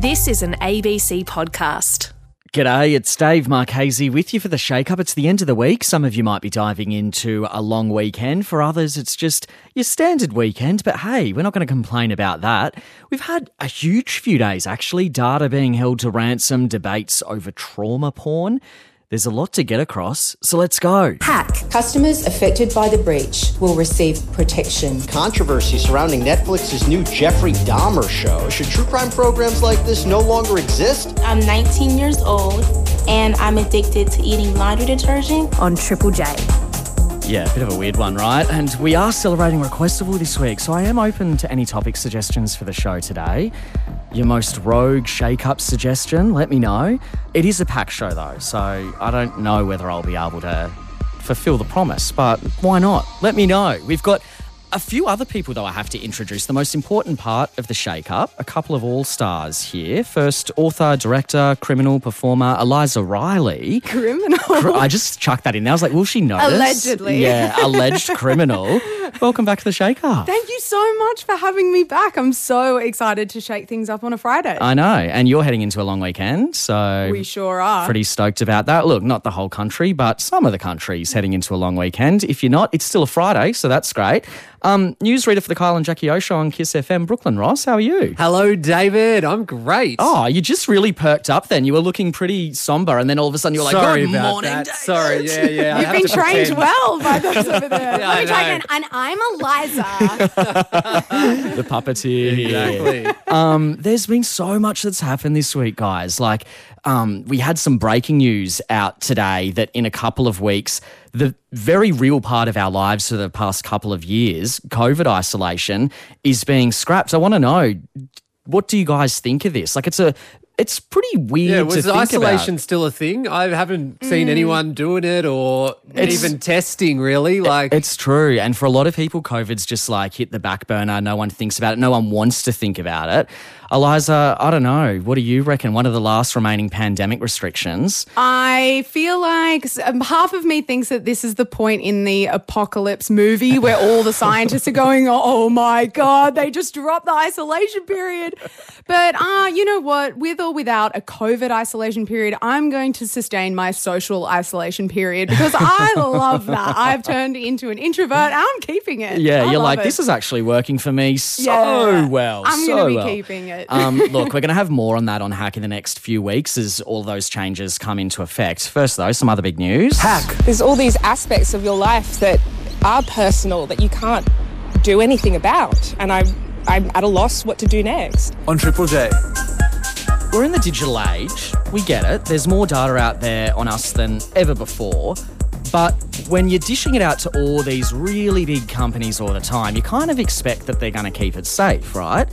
This is an ABC podcast. G'day, it's Dave Marchese with you for the Shake Up. It's the end of the week. Some of you might be diving into a long weekend. For others, it's just your standard weekend. But hey, we're not going to complain about that. We've had a huge few days, actually. Data being held to ransom, debates over trauma porn. There's a lot to get across, so let's go. Hack. Customers affected by the breach will receive protection. Controversy surrounding Netflix's new Jeffrey Dahmer show. Should true crime programs like this no longer exist? I'm 19 years old and I'm addicted to eating laundry detergent. On Triple J. Yeah, a bit of a weird one, right? And we are celebrating Requestival this week, so I am open to any topic suggestions for the show today. Your most rogue shake up suggestion, let me know. It is a pack show though, so I don't know whether I'll be able to fulfill the promise, but why not? Let me know. We've got a few other people, though, I have to introduce. The most important part of the shake up, a couple of all stars here. First, author, director, criminal performer, Eliza Reilly. Criminal. I just chucked that in there. I was like, will she notice? Allegedly. Yeah, alleged criminal. Welcome back to the shake up. Thank you so much for having me back. I'm so excited to shake things up on a Friday. I know. And you're heading into a long weekend, so. we sure are. Pretty stoked about that. Look, not the whole country, but some of the countries heading into a long weekend. If you're not, it's still a Friday, so that's great. Um, newsreader for the Kyle and Jackie O show on Kiss FM. Brooklyn Ross, how are you? Hello, David. I'm great. Oh, you just really perked up then. You were looking pretty somber, and then all of a sudden you're like, Sorry Good about morning, that. David." Sorry, yeah, yeah. You've have been to trained pretend. well by those over there. Yeah, I Let me try know. again. And I'm Eliza. The puppeteer. Exactly. Um, there's been so much that's happened this week, guys. Like, um, we had some breaking news out today that in a couple of weeks, the very real part of our lives for the past couple of years, COVID isolation, is being scrapped. I want to know, what do you guys think of this? Like, it's a, it's pretty weird Yeah, to was think isolation about. still a thing? I haven't seen mm. anyone doing it or It's- even testing really. Like, It's true. And for a lot of people, COVID's just like hit the back burner. No one thinks about it. No one wants to think about it. Eliza, I don't know. What do you reckon? One of the last remaining pandemic restrictions. I feel like um, half of me thinks that this is the point in the apocalypse movie where all the scientists are going, oh my God, they just dropped the isolation period. But uh, you know what? With or without a COVID isolation period, I'm going to sustain my social isolation period because I love that. I've turned into an introvert. I'm keeping it. Yeah, I you're like, it. this is actually working for me so Yeah. well. I'm so going to be well. keeping it. Um, look, we're going to have more on that on Hack in the next few weeks as all those changes come into effect. First, though, some other big news. Hack. There's all these aspects of your life that are personal that you can't do anything about. And I'm, I'm at a loss what to do next. on Triple J. We're in the digital age. We get it. There's more data out there on us than ever before. But when you're dishing it out to all these really big companies all the time, you kind of expect that they're going to keep it safe, right?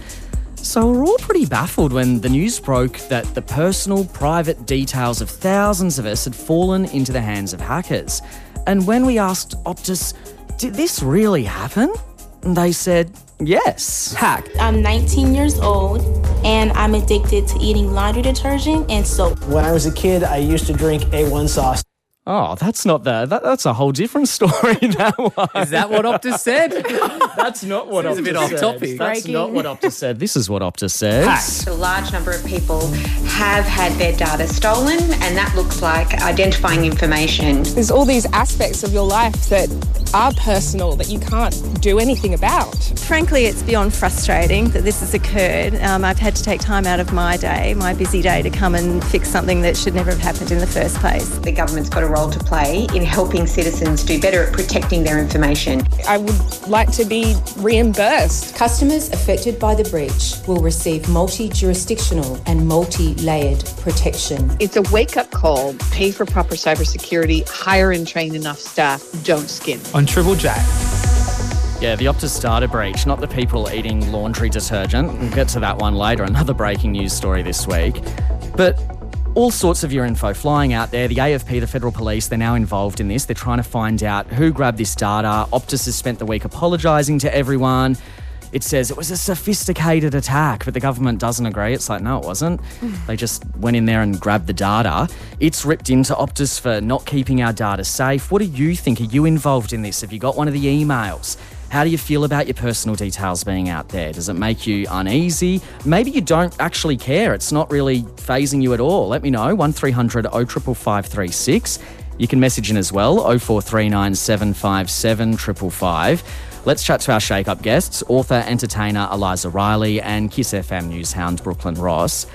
So we're all pretty baffled when the news broke that the personal, private details of thousands of us had fallen into the hands of hackers. And when we asked Optus, did this really happen? They said, yes. hack. I'm 19 years old and I'm addicted to eating laundry detergent and soap. When I was a kid, I used to drink A1 sauce. Oh, that's not the. That, that's a whole different story. That one. Is that what Optus said? That's not what Seems Optus a bit off said. topic. That's Breaking. not what Optus said. This is what Optus says. A large number of people have had their data stolen, and that looks like identifying information. There's all these aspects of your life that are personal that you can't do anything about. Frankly, it's beyond frustrating that this has occurred. Um, I've had to take time out of my day, my busy day, to come and fix something that should never have happened in the first place. The government's got a role to play in helping citizens do better at protecting their information. I would like to be reimbursed. Customers affected by the breach will receive multi jurisdictional and multi layered protection. It's a wake up call. Pay for proper cybersecurity, hire and train enough staff, don't skim. On Triple J. Yeah, the Optus data breach, not the people eating laundry detergent. We'll get to that one later. Another breaking news story this week. But all sorts of your info flying out there. The AFP, the federal police, they're now involved in this. They're trying to find out who grabbed this data. Optus has spent the week apologising to everyone. It says it was a sophisticated attack, but the government doesn't agree. It's like, no, it wasn't. They just went in there and grabbed the data. It's ripped into Optus for not keeping our data safe. What do you think? Are you involved in this? Have you got one of the emails? How do you feel about your personal details being out there? Does it make you uneasy? Maybe you don't actually care. It's not really phasing you at all. Let me know. 1300 055536. You can message in as well, 0439 757 555. Let's chat to our Shake Up guests, author, entertainer Eliza Reilly and Kiss FM news hound Brooklyn Ross.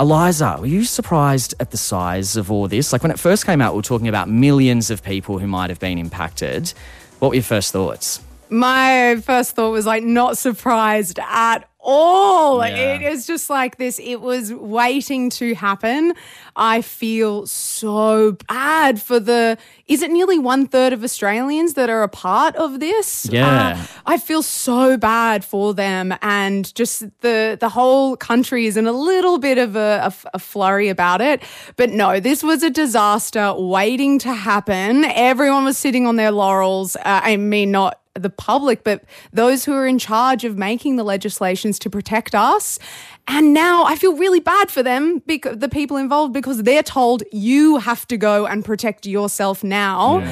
Eliza, were you surprised at the size of all this? Like when it first came out, we were talking about millions of people who might have been impacted. What were your first thoughts? My first thought was like not surprised at all. Yeah. It is just like this. It was waiting to happen. I feel so bad for the. Is it nearly one third of Australians that are a part of this? Yeah. Uh, I feel so bad for them, and just the the whole country is in a little bit of a, a, a flurry about it. But no, this was a disaster waiting to happen. Everyone was sitting on their laurels. Uh, I mean, not the public, but those who are in charge of making the legislations to protect us. And now I feel really bad for them, because the people involved, because they're told you have to go and protect yourself now.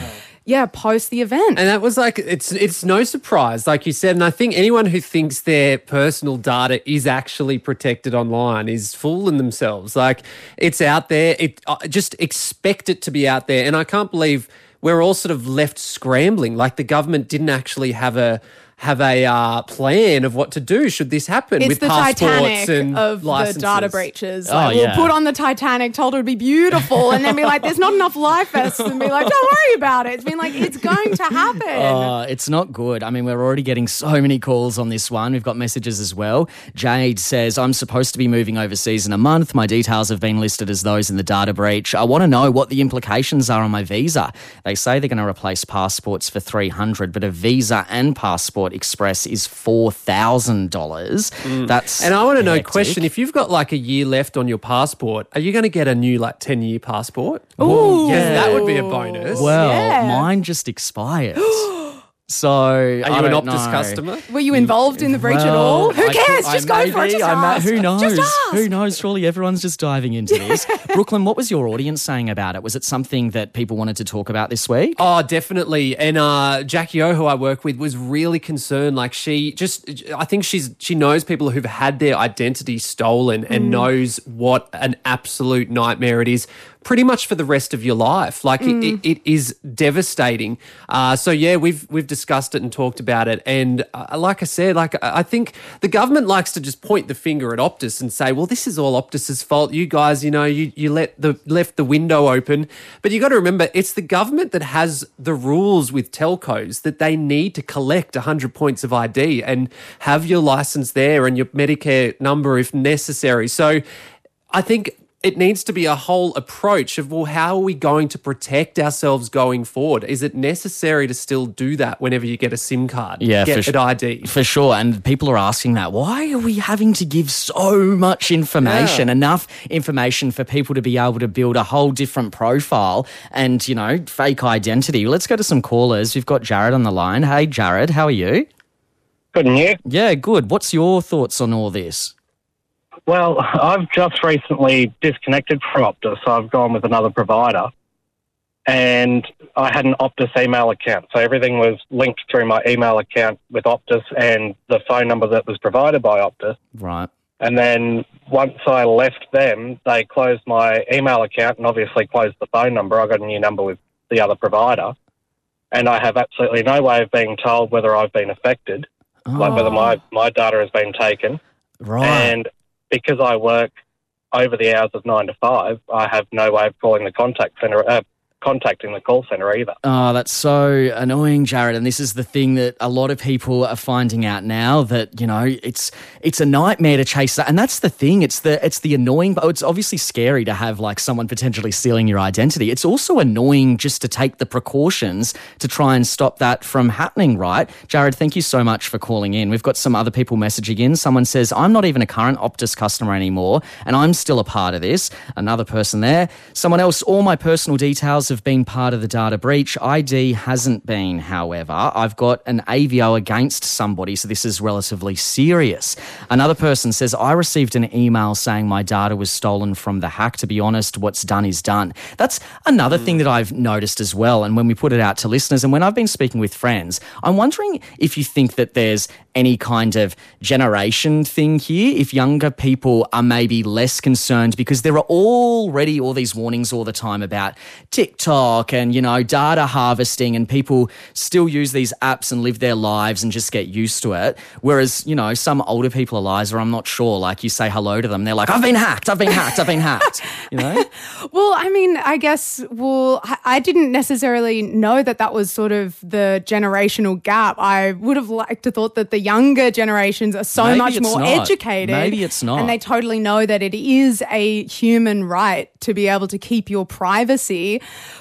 Yeah, post the event. And that was like it's it's no surprise, like you said. And I think anyone who thinks their personal data is actually protected online is fooling themselves. Like it's out there. It uh, just expect it to be out there. And I can't believe we're all sort of left scrambling. Like the government didn't actually have a have a uh, plan of what to do should this happen It's with the passports Titanic and of licenses. the data breaches. Oh, Like, we'll yeah. put on the Titanic, told it would be beautiful, and then be like, "There's not enough life vests," and be like, "Don't worry about it." It's been like, "It's going to happen." Uh, it's not good. I mean, we're already getting so many calls on this one. We've got messages as well. Jade says, I'm supposed to be moving overseas in a month. My details have been listed as those in the data breach. I want to know what the implications are on my visa. They say they're going to replace passports for 300 but a Visa and Passport Express is $4,000. That's Mm. And I want to know, hectic. question: If you've got like a year left on your passport, are you going to get a new like ten year passport? Oh, yes, that would be a bonus. Well, Yeah. mine just expired. so, are you I an don't Optus know. customer? Were you involved in the breach at all? Who I cares? could- I just go for it. maybe, Just I ask. Who knows? Just ask. Who knows? Surely everyone's just diving into this. Brooklyn, what was your audience saying about it? Was it something that people wanted to talk about this week? Oh, definitely. And uh, Jackie O, who I work with, was really concerned. Like she just, I think she's she knows people who've had their identity stolen and knows what an absolute nightmare it is. Pretty much for the rest of your life, like it, it, it is devastating. Uh, so yeah, we've we've discussed it and talked about it, and uh, like I said, like I I think the government likes to just point the finger at Optus and say, "Well, this is all Optus's fault. You guys, you know, you you let the left the window open." But you got to remember, it's the government that has the rules with telcos that they need to collect 100 points of ID and have your license there and your Medicare number if necessary. So I think it needs to be a whole approach of well how are we going to protect ourselves going forward is it necessary to still do that whenever you get a sim card Yeah, get for an id For sure. And people are asking that. Why are we having to give so much information? Yeah. Enough information for people to be able to build a whole different profile and, you know, fake identity. Let's go to some callers. We've got Jared on the line. Hey, Jared, how are you? Good, and you? Yeah, good. What's your thoughts on all this? Well, I've just recently disconnected from Optus, so I've gone with another provider. And I had an Optus email account, so everything was linked through my email account with Optus and the phone number that was provided by Optus. Right. And then once I left them, they closed my email account and obviously closed the phone number. I got a new number with the other provider. And I have absolutely no way of being told whether I've been affected, like whether oh. my, my data has been taken. Right. And because I work over the hours of nine to five, I have no way of calling the contact center, uh, contacting the call center either. Oh, that's so annoying, Jared. And this is the thing that a lot of people are finding out now that, you know, it's it's a nightmare to chase that. And that's the thing. It's the it's the annoying but it's obviously scary to have like someone potentially stealing your identity. It's also annoying just to take the precautions to try and stop that from happening, right? Jared, thank you so much for calling in. We've got some other people messaging in. Someone says, I'm not even a current Optus customer anymore, and I'm still a part of this. Another person there. Someone else, all my personal details details have been part of the data breach. ID hasn't been, however. I've got an AVO against somebody, so this is relatively serious. Another person says, I received an email saying my data was stolen from the hack. To be honest, what's done is done. That's another thing that I've noticed as well. And when we put it out to listeners, and when I've been speaking with friends, I'm wondering if you think that there's any kind of generation thing here, if younger people are maybe less concerned because there are already all these warnings all the time about TikTok and, you know, data harvesting, and people still use these apps and live their lives and just get used to it. Whereas, you know, some older people, are lies or I'm not sure, like you say hello to them, they're like, I've been hacked, I've been hacked, I've been hacked, you know? Well, I mean, I guess, well, I- didn't necessarily know that that was sort of the generational gap. I would have liked to thought that the younger generations are so Maybe much more not. educated. Maybe it's not. And they totally know that it is a human right to be able to keep your privacy.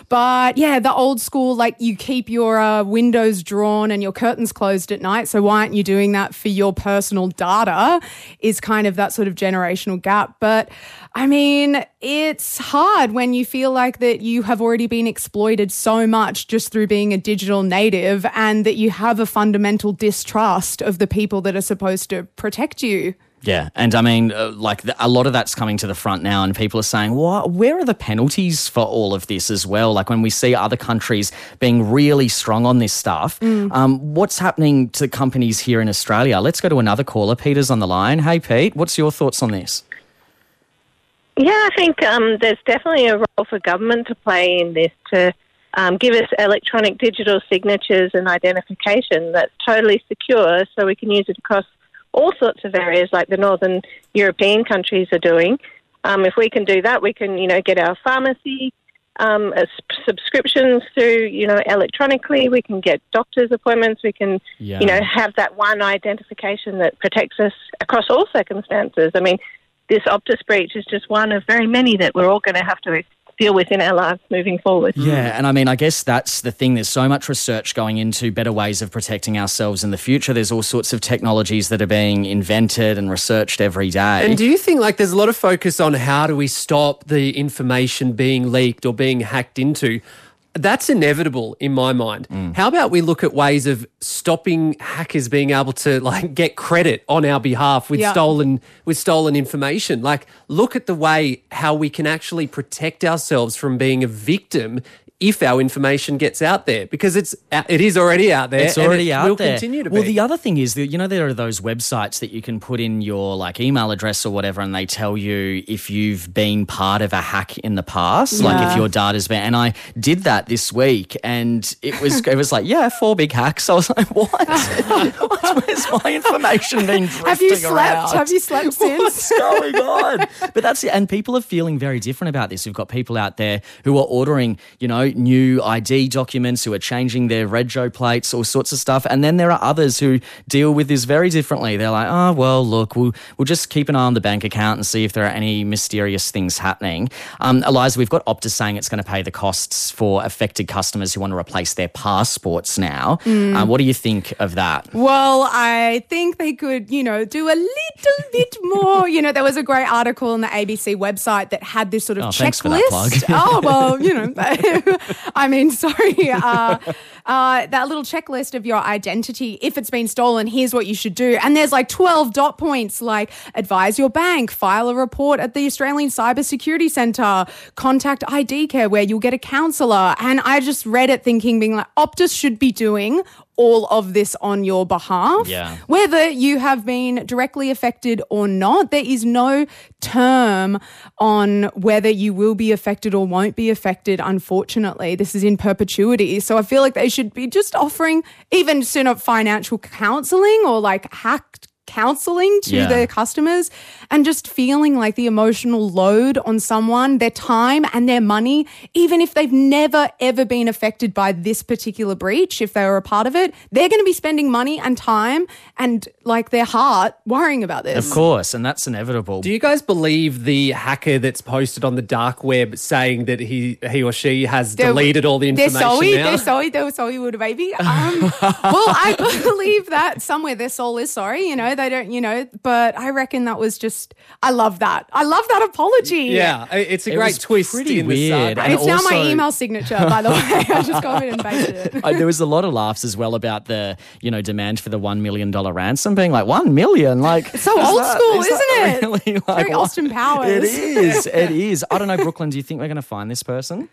But yeah, the old school, like you keep your uh, windows drawn and your curtains closed at night. So why aren't you doing that for your personal data? Is kind of that sort of generational gap. But I mean, it's hard when you feel like that you have already been exploited so much just through being a digital native and that you have a fundamental distrust of the people that are supposed to protect you. Yeah, and I mean, uh, like the, a lot of that's coming to the front now, and people are saying, "What? Where are the penalties for all of this as well?" Like when we see other countries being really strong on this stuff, um, what's happening to companies here in Australia? Let's go to another caller. Peter's on the line. Hey, Pete, what's your thoughts on this? Yeah, I think um, there's definitely a role for government to play in this to um, give us electronic digital signatures and identification that's totally secure so we can use it across all sorts of areas like the northern European countries are doing. Um, if we can do that, we can, you know, get our pharmacy um, as subscriptions through, you know, electronically. We can get doctor's appointments. We can, Yeah. you know, have that one identification that protects us across all circumstances. I mean, this Optus breach is just one of very many that we're all going to have to deal with in our lives moving forward. Yeah, and I mean, I guess that's the thing. There's so much research going into better ways of protecting ourselves in the future. There's all sorts of technologies that are being invented and researched every day. And do you think like there's a lot of focus on how do we stop the information being leaked or being hacked into? That's inevitable in my mind. Mm. How about we look at ways of stopping hackers being able to like get credit on our behalf with Yeah. stolen with stolen information? Like look at the way how we can actually protect ourselves from being a victim if our information gets out there because it's uh, it is already out there. It's already it out will there. continue to well, be. the other thing is that you know there are those websites that you can put in your like email address or whatever, and they tell you if you've been part of a hack in the past, like if your data's been. And I did that this week, and it was it was like yeah, four big hacks. I was like, what? Where's my information being drifting Have you slept? around? Have you slept since? What's going on? But that's it. And people are feeling very different about this. We've got people out there who are ordering, you know, new ID documents, who are changing their rego plates, all sorts of stuff. And then there are others who deal with this very differently. They're like, oh, well, look, we'll, we'll just keep an eye on the bank account and see if there are any mysterious things happening. Um, Eliza, we've got Optus saying it's going to pay the costs for affected customers who want to replace their passports now. Mm. Uh, what do you think of that? Well, I think they could, you know, do a little bit more. You know, there was a great article on the ABC website that had this sort of Oh, checklist. thanks for that plug. oh, well, you know, I mean, sorry. Uh, uh, that little checklist of your identity, if it's been stolen, here's what you should do. And there's like 12 dot points like advise your bank, file a report at the Australian Cybersecurity Centre, contact ID Care where you'll get a counsellor. And I just read it thinking, being like, Optus should be doing all of this on your behalf. Yeah. Whether you have been directly affected or not, there is no term on whether you will be affected or won't be affected, unfortunately. This is in perpetuity. So I feel like they should be just offering even of financial counseling or like hacked counseling to Yeah. their customers and just feeling like the emotional load on someone, their time and their money, even if they've never ever been affected by this particular breach, if they were a part of it, they're going to be spending money and time and like their heart worrying about this. Of course, and that's inevitable. Do you guys believe the hacker that's posted on the dark web saying that he he or she has They're- deleted all the information? they're information sorry, now? They're sorry, they're sorry, with a baby. Um, well, I believe that somewhere their soul is sorry. You know, they don't, you know, but I reckon that was just, I love that. I love that apology. Yeah, it's a It great was twist. pretty in weird, saga. and It's now my email signature, by the way. I just copied and pasted it. There was a lot of laughs as well about the, you know, demand for the one million dollar ransom being like one million, like It's so is old that- school, is isn't it? Really like, Very Austin Powers. It is. It is. I don't know, Brooklyn. Do you think we're going to find this person?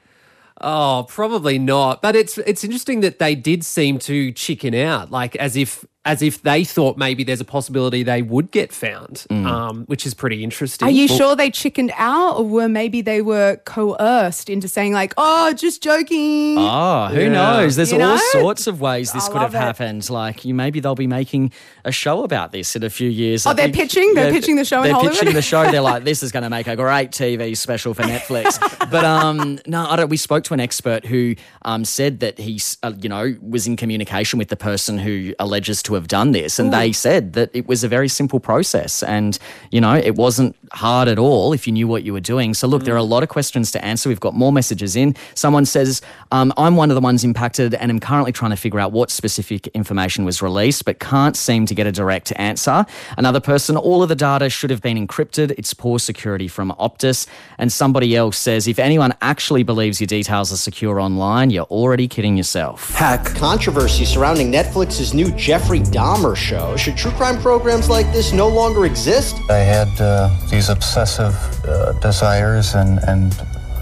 Oh, probably not. But it's it's interesting that they did seem to chicken out, like as if as if they thought maybe there's a possibility they would get found, um, which is pretty interesting. Are you sure they chickened out or were maybe they were coerced into saying like, oh, just joking? Oh, who Yeah. knows? There's You all know? sorts of ways this I could have it. happened. Like, you maybe they'll be making a show about this in a few years. Oh, I they're pitching? They're pitching the show They're Hollywood? pitching the show. They're like, this is going to make a great TV special for Netflix. but um, no, I don't. We spoke to an expert who um, said that he, uh, you know, was in communication with the person who alleges to have done this, and hmm. they said that it was a very simple process, and you know, it wasn't hard at all if you knew what you were doing. So look, there are a lot of questions to answer. We've got more messages in. Someone says, um, "I'm one of the ones impacted, and am currently trying to figure out what specific information was released, but can't seem to get a direct answer." Another person, all of the data should have been encrypted. It's poor security from Optus. And somebody else says, if anyone actually believes your details are secure online, you're already kidding yourself. Hack. Controversy surrounding Netflix's new Jeffrey Dahmer show. Should true crime programs like this no longer exist? I had uh, these obsessive uh, desires and, and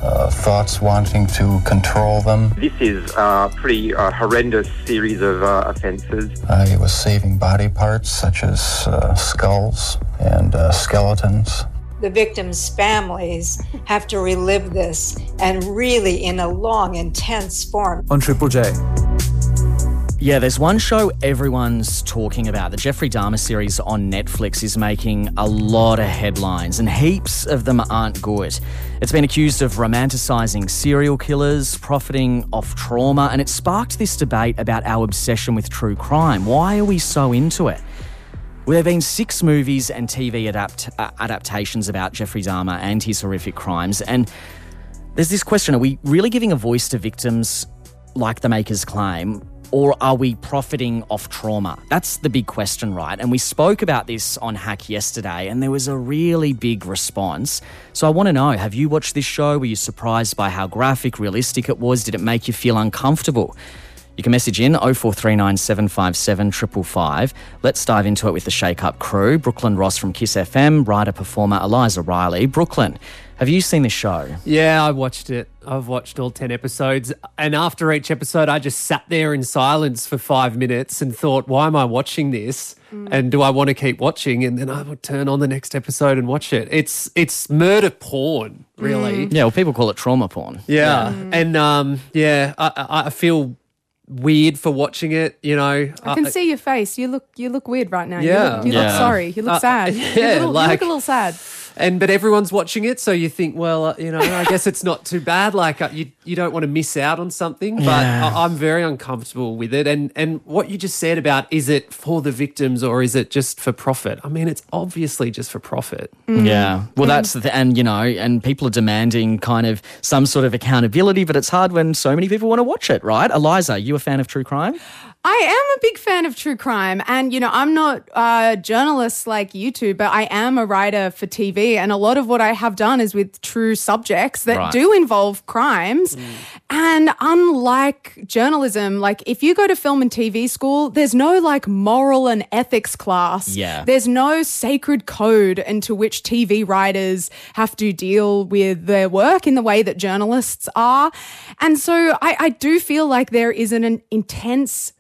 uh, thoughts wanting to control them. This is a pretty uh, horrendous series of uh, offences. I was saving body parts such as uh, skulls and uh, skeletons. the victims' families have to relive this and really in a long, intense form. On Triple J. Yeah, there's one show everyone's talking about. The Jeffrey Dahmer series on Netflix is making a lot of headlines, and heaps of them aren't good. It's been accused of romanticizing serial killers, profiting off trauma, and it sparked this debate about our obsession with true crime. Why are we so into it? Well, there have been six movies and TV adapt- uh, adaptations about Jeffrey Dahmer and his horrific crimes. And there's this question are we really giving a voice to victims like the makers claim? Or are we profiting off trauma? That's the big question, right? And we spoke about this on Hack yesterday, and there was a really big response. So I want to know have you watched this show? Were you surprised by how graphic, realistic it was? Did it make you feel uncomfortable? You can message in 0439 757 555. Let's dive into it with the Shake Up crew. Brooklyn Ross from Kiss FM, writer performer Eliza Reilly. Brooklyn, have you seen the show? Yeah, I watched it. I've watched all 10 episodes. And after each episode, I just sat there in silence for five minutes and thought, why am I watching this? And do I want to keep watching? And then I would turn on the next episode and watch it. It's it's murder porn, really. Yeah, well, people call it trauma porn. Yeah. And um, yeah, I, I I feel weird for watching it, you know. I can see your face. You look you look weird right now. You Yeah. look, you look Yeah. sorry. You look Uh, sad. yeah, you, look, a little- you look a little sad. And but everyone's watching it, so you think, well, uh, you know, I guess it's not too bad. Like uh, you, you don't want to miss out on something. But Yeah. I, I'm very uncomfortable with it. And and what you just said about is it for the victims or is it just for profit? I mean, it's obviously just for profit. Yeah. Well, that's the th- and you know, and people are demanding kind of some sort of accountability, but it's hard when so many people want to watch it, right? Eliza, you a fan of true crime? I am a big fan of true crime. And, you know, I'm not a journalist like you two, but I am a writer for TV. And a lot of what I have done is with true subjects that Right. do involve crimes. Mm. And unlike journalism, like if you go to film and TV school, there's no like moral and ethics class. Yeah. There's no sacred code into which TV writers have to deal with their work in the way that journalists are. And so I, I do feel like there is an, an intense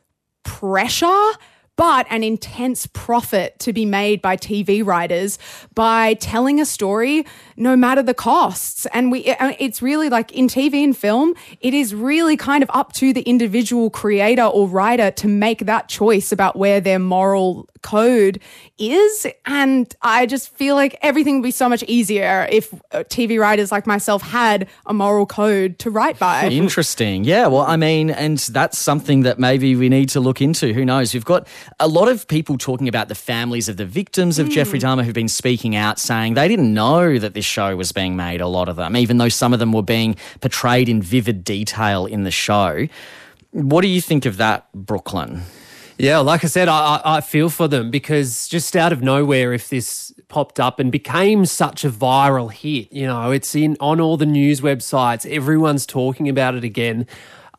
pressure but an intense profit to be made by TV writers by telling a story no matter the costs. And we uh, it's really like in TV and film, it is really kind of up to the individual creator or writer to make that choice about where their moral code is and I just feel like everything would be so much easier if uh, TV writers like myself had a moral code to write by. Interesting. Yeah. Well, I mean, and that's something that maybe we need to look into. Who knows? We've got a lot of people talking about the families of the victims of Jeffrey Dahmer who've been speaking out saying they didn't know that this show was being made, a lot of them, even though some of them were being portrayed in vivid detail in the show. What do you think of that, Brooklyn? Yeah, like I said, I, I I feel for them because just out of nowhere, if this popped up and became such a viral hit, you know, it's in on all the news websites, everyone's talking about it again.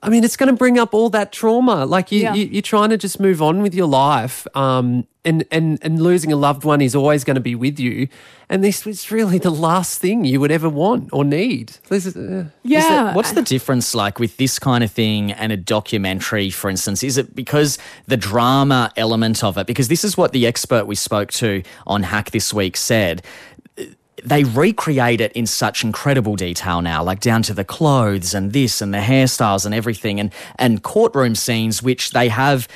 I mean, it's going to bring up all that trauma. Like you, Yeah. you you're trying to just move on with your life, um, and and and losing a loved one is always going to be with you. And this is really the last thing you would ever want or need. This is, uh, Is it- what's the difference like with this kind of thing and a documentary, for instance? Is it because the drama element of it? Because this is what the expert we spoke to on Hack this week said. They recreate it in such incredible detail now, like down to the clothes and this and the hairstyles and everything, and and courtroom scenes, which they have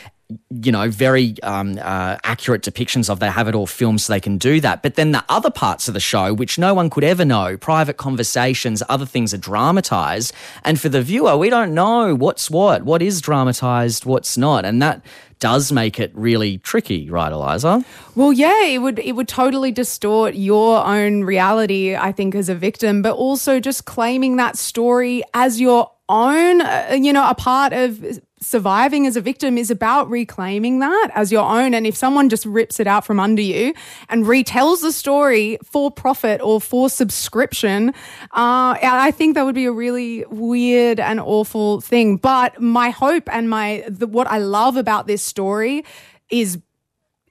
you know, very um, uh, accurate depictions of. They have it all filmed so they can do that. But then the other parts of the show, which no one could ever know, private conversations, other things are dramatized. And for the viewer, we don't know what's what, what is dramatized, what's not. And that does make it really tricky, right, Eliza? Well, yeah, it would it would totally distort your own reality, I think, as a victim, but also just claiming that story as your own. uh, You know, a part of surviving as a victim is about reclaiming that as your own. And if someone just rips it out from under you and retells the story for profit or for subscription, uh, I think that would be a really weird and awful thing. But my hope and my the, what I love about this story is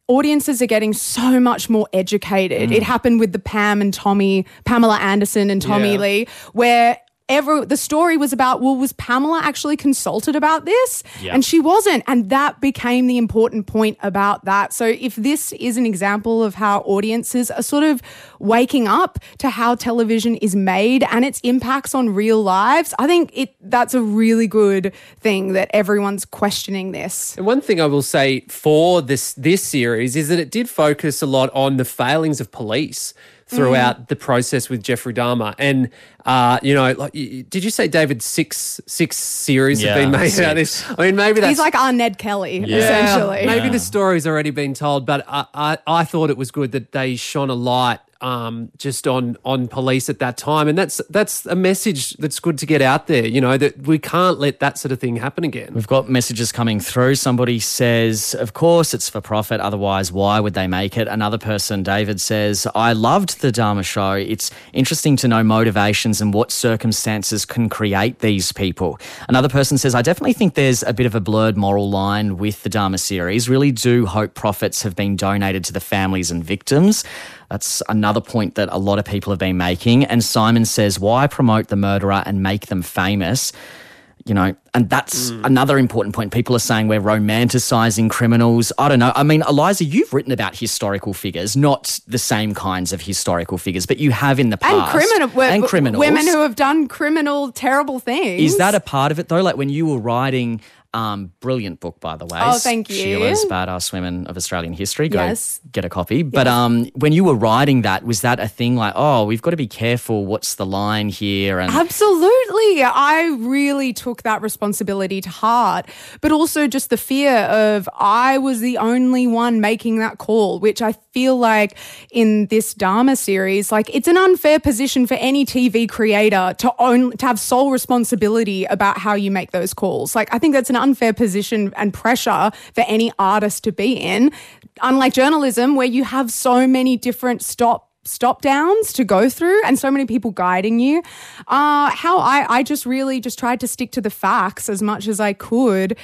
audiences are getting so much more educated. It happened with the Pam and Tommy, Pamela Anderson and Tommy Yeah. Lee, where every the story was about well was Pamela actually consulted about this? Yeah. and she wasn't. And that became the important point about that. So if this is an example of how audiences are sort of waking up to how television is made and its impacts on real lives i think it that's a really good thing that everyone's questioning this. And one thing I will say for this this series is that it did focus a lot on the failings of police throughout the process with Jeffrey Dahmer. And uh, you know, like, did you say David six six series Yeah, have been made six. of this? I mean, maybe that's he's like our ned kelly Yeah, essentially Maybe the story's already been told, but I, I, I thought it was good that they shone a light um, just on on police at that time, and that's that's a message that's good to get out there. You know that we can't let that sort of thing happen again. We've got messages coming through. Somebody says, Of course, it's for profit. Otherwise, why would they make it? Another person, David, says, I loved the Dahmer show. It's interesting to know motivations and what circumstances can create these people. Another person says, I definitely think there's a bit of a blurred moral line with the Dahmer series. Really do hope profits have been donated to the families and victims. That's another point that a lot of people have been making. And Simon says, Why promote the murderer and make them famous? you know, and that's mm. another important point. People are saying we're romanticizing criminals. I don't know. I mean, Eliza, you've written about historical figures, not the same kinds of historical figures, but you have in the past. and past. criminal and criminals. women who have done criminal terrible things Is that a part of it though? Like when you were writing, um, brilliant book by the way. Oh, thank you. Sheila's Badass Women of Australian History. Go Yes. get a copy. But um, when you were writing that, was that a thing like, oh, we've got to be careful. What's the line here? And Absolutely. I really took that responsibility to heart, but also just the fear of I was the only one making that call, which I feel like in this Dahmer series, like it's an unfair position for any TV creator to own, to have sole responsibility about how you make those calls. Like I think that's an unfair position and pressure for any artist to be in. Unlike journalism, where you have so many different stop stop downs to go through and so many people guiding you uh how i i just really just tried to stick to the facts as much as i could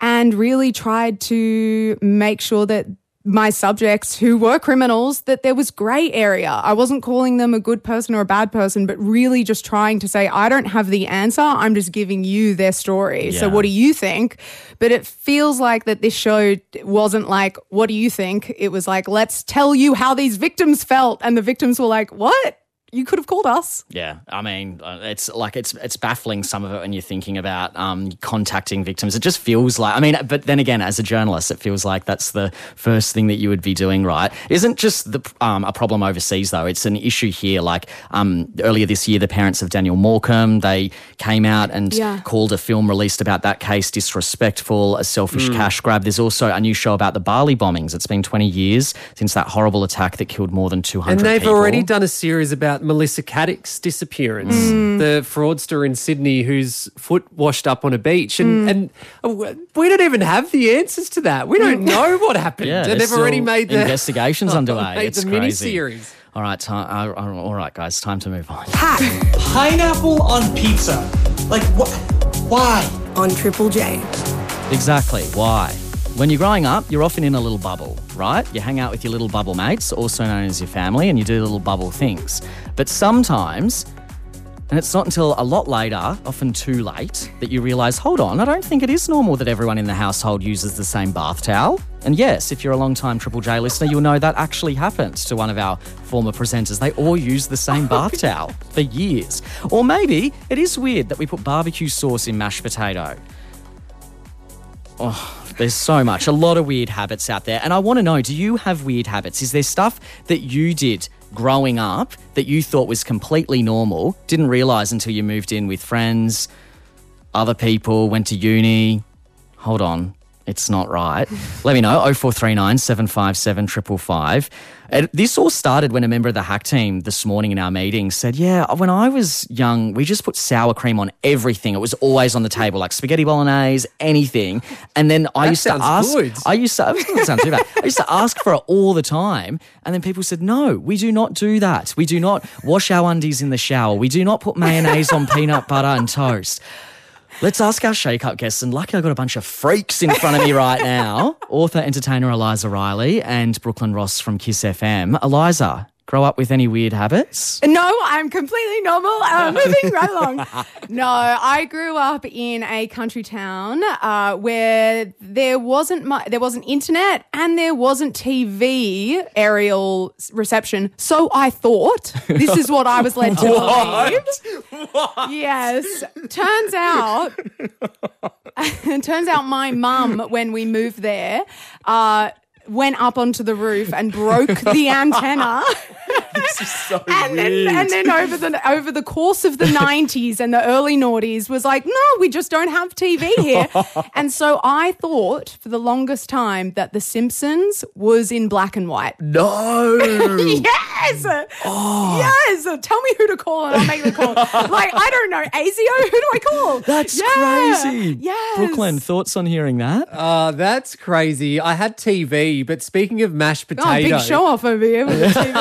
and really tried to make sure that my subjects who were criminals that there was gray area. I wasn't calling them a good person or a bad person but really just trying to say i don't have the answer. I'm just giving you their story. So what do you think? But it feels like that this show wasn't like what do you think? It was like let's tell you how these victims felt. And the victims were like what you could have called us Yeah, I mean, uh, it's like it's it's baffling some of it when you're thinking about um, contacting victims. It just feels like, I mean, but then again, as a journalist, it feels like that's the first thing that you would be doing, right? It isn't just the um, a problem overseas though; it's an issue here. Like um, earlier this year, the parents of Daniel Morcombe they came out and Yeah. called a film released about that case disrespectful, a selfish Mm. cash grab. There's also a new show about the Bali bombings. It's been 20 years since that horrible attack that killed more than 200 And they've people. already done a series about about Melissa Caddick's disappearance, Mm. the fraudster in Sydney whose foot washed up on a beach, and Mm. and uh, we don't even have the answers to that. We don't know what happened. Yeah, and they've already made the investigations underway. made It's the crazy. mini-series. All right, time, uh, uh, all right, guys, time to move on. Pineapple on pizza. Like what? Why? On Triple J. Exactly. Why? When you're growing up, you're often in a little bubble, right? You hang out with your little bubble mates, also known as your family, and you do little bubble things. But sometimes, and it's not until a lot later, often too late, that you realise, hold on, I don't think it is normal that everyone in the household uses the same bath towel. And yes, if you're a long time Triple J listener, you'll know that actually happened to one of our former presenters. They all use the same bath towel for years. Or maybe it is weird that we put barbecue sauce in mashed potato. Oh, there's so much, a lot of weird habits out there. And I want to know do you have weird habits? Is there stuff that you did growing up that you thought was completely normal, didn't realize until you moved in with friends, other people, went to uni? Hold on. It's not right. Let me know. 0439 757 555. And This all started when a member of the hack team this morning in our meeting said, Yeah, when I was young, we just put sour cream on everything. It was always on the table, like spaghetti bolognese, anything. And then I That used to ask, good. I used to, it too bad. I used to ask for it all the time. And then people said, No, we do not do that. We do not wash our undies in the shower. We do not put mayonnaise on peanut butter and toast. Let's ask our shake up guests. And lucky I got a bunch of freaks in front of me right now. Author, entertainer Eliza Reilly and Brooklyn Ross from Kiss FM. Eliza, grow up with any weird habits? No, I'm completely normal. Uh, moving right along. No, I grew up in a country town uh, where there wasn't mu- there wasn't internet and there wasn't TV aerial s- reception. So I thought this is what I was led to believe. What? Yes. Turns out, turns out my mum, when we moved there, uh, went up onto the roof and broke the antenna. This is so and then, and then over the over the course of the 90s and the early noughties was like no we just don't have tv here and so i thought for the longest time that the simpsons was in black and white No. yes Oh. yes tell me who to call and i'll make the call like i don't know azio who do i call That's Yeah. crazy. yes Brooklyn, thoughts on hearing that? Uh, that's crazy. I had TV, but speaking of mashed Oh, potato, big show off over here with the TV.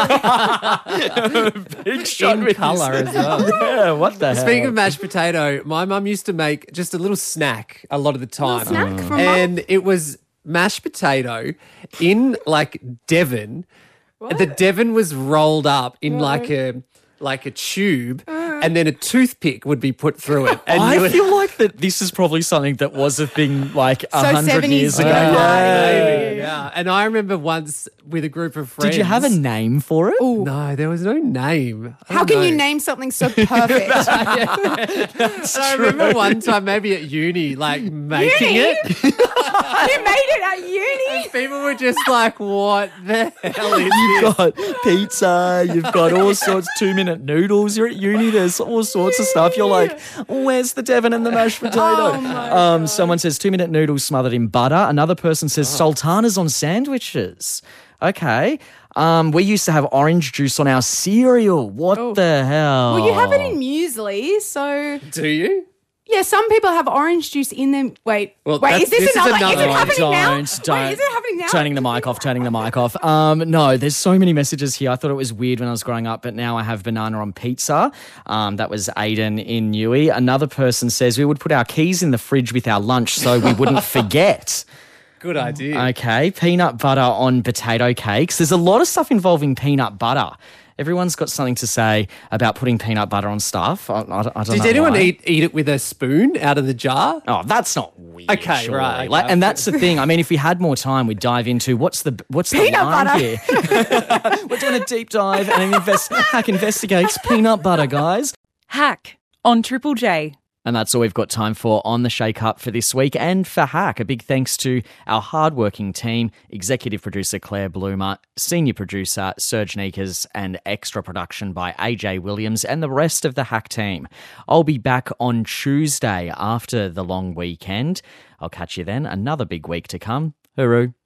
Big shot in with colour as well. yeah, what the hell? Speaking of mashed potato, my mum used to make just a little snack a lot of the time. snack from and it was mashed potato in like Devon. The Devon was rolled up in like a like a tube, ah. and then a toothpick would be put through it. And you I would- feel like that this is probably something that was a thing like a So hundred years ago. ago. Yeah. Yeah. And I remember once with a group of friends. Did you have a name for it? No, there was no name. How don't can you name something so perfect And I remember one time, maybe at uni, like making Uni? it. You made it at uni People were just like, "What the hell is You've this?" got pizza, you've got all sorts two minute noodles. You're at uni, there's all sorts of stuff. You're like, where's the Devon and the mashed potato? um, someone says two minute noodles smothered in butter. Another person says sultanas on sandwiches. Okay. Um, we used to have orange juice on our cereal. What the hell? Well, you have it in muesli, so Do you? Yeah. Some people have orange juice in them. Wait, Well, wait. Is this, this is another? Is, it one. happening don't, now? Don't. Wait, is it happening now? Turning the mic off, turning the mic off. Um, no, there's so many messages here. I thought it was weird when I was growing up, but now I have banana on pizza. Um, that was Aiden in Newey. Another person says we would put our keys in the fridge with our lunch so we wouldn't forget. Good idea. Okay, peanut butter on potato cakes. There's a lot of stuff involving peanut butter. Everyone's got something to say about putting peanut butter on stuff. I, I, I don't Did know anyone why. eat eat it with a spoon out of the jar? Oh, that's not weird. Okay, surely. right, Like, and that's the thing. I mean, if we had more time, we'd dive into what's the what's the line butter. here. We're doing a deep dive and an invest, hack investigates peanut butter, guys. Hack on Triple J. And that's all we've got time for on the Shake Up for this week. And for Hack, a big thanks to our hardworking team, executive producer Claire Bloomer, senior producer Serge Neekers, and extra production by AJ Williams and the rest of the Hack team. I'll be back on Tuesday after the long weekend. I'll catch you then. Another big week to come. Hooroo.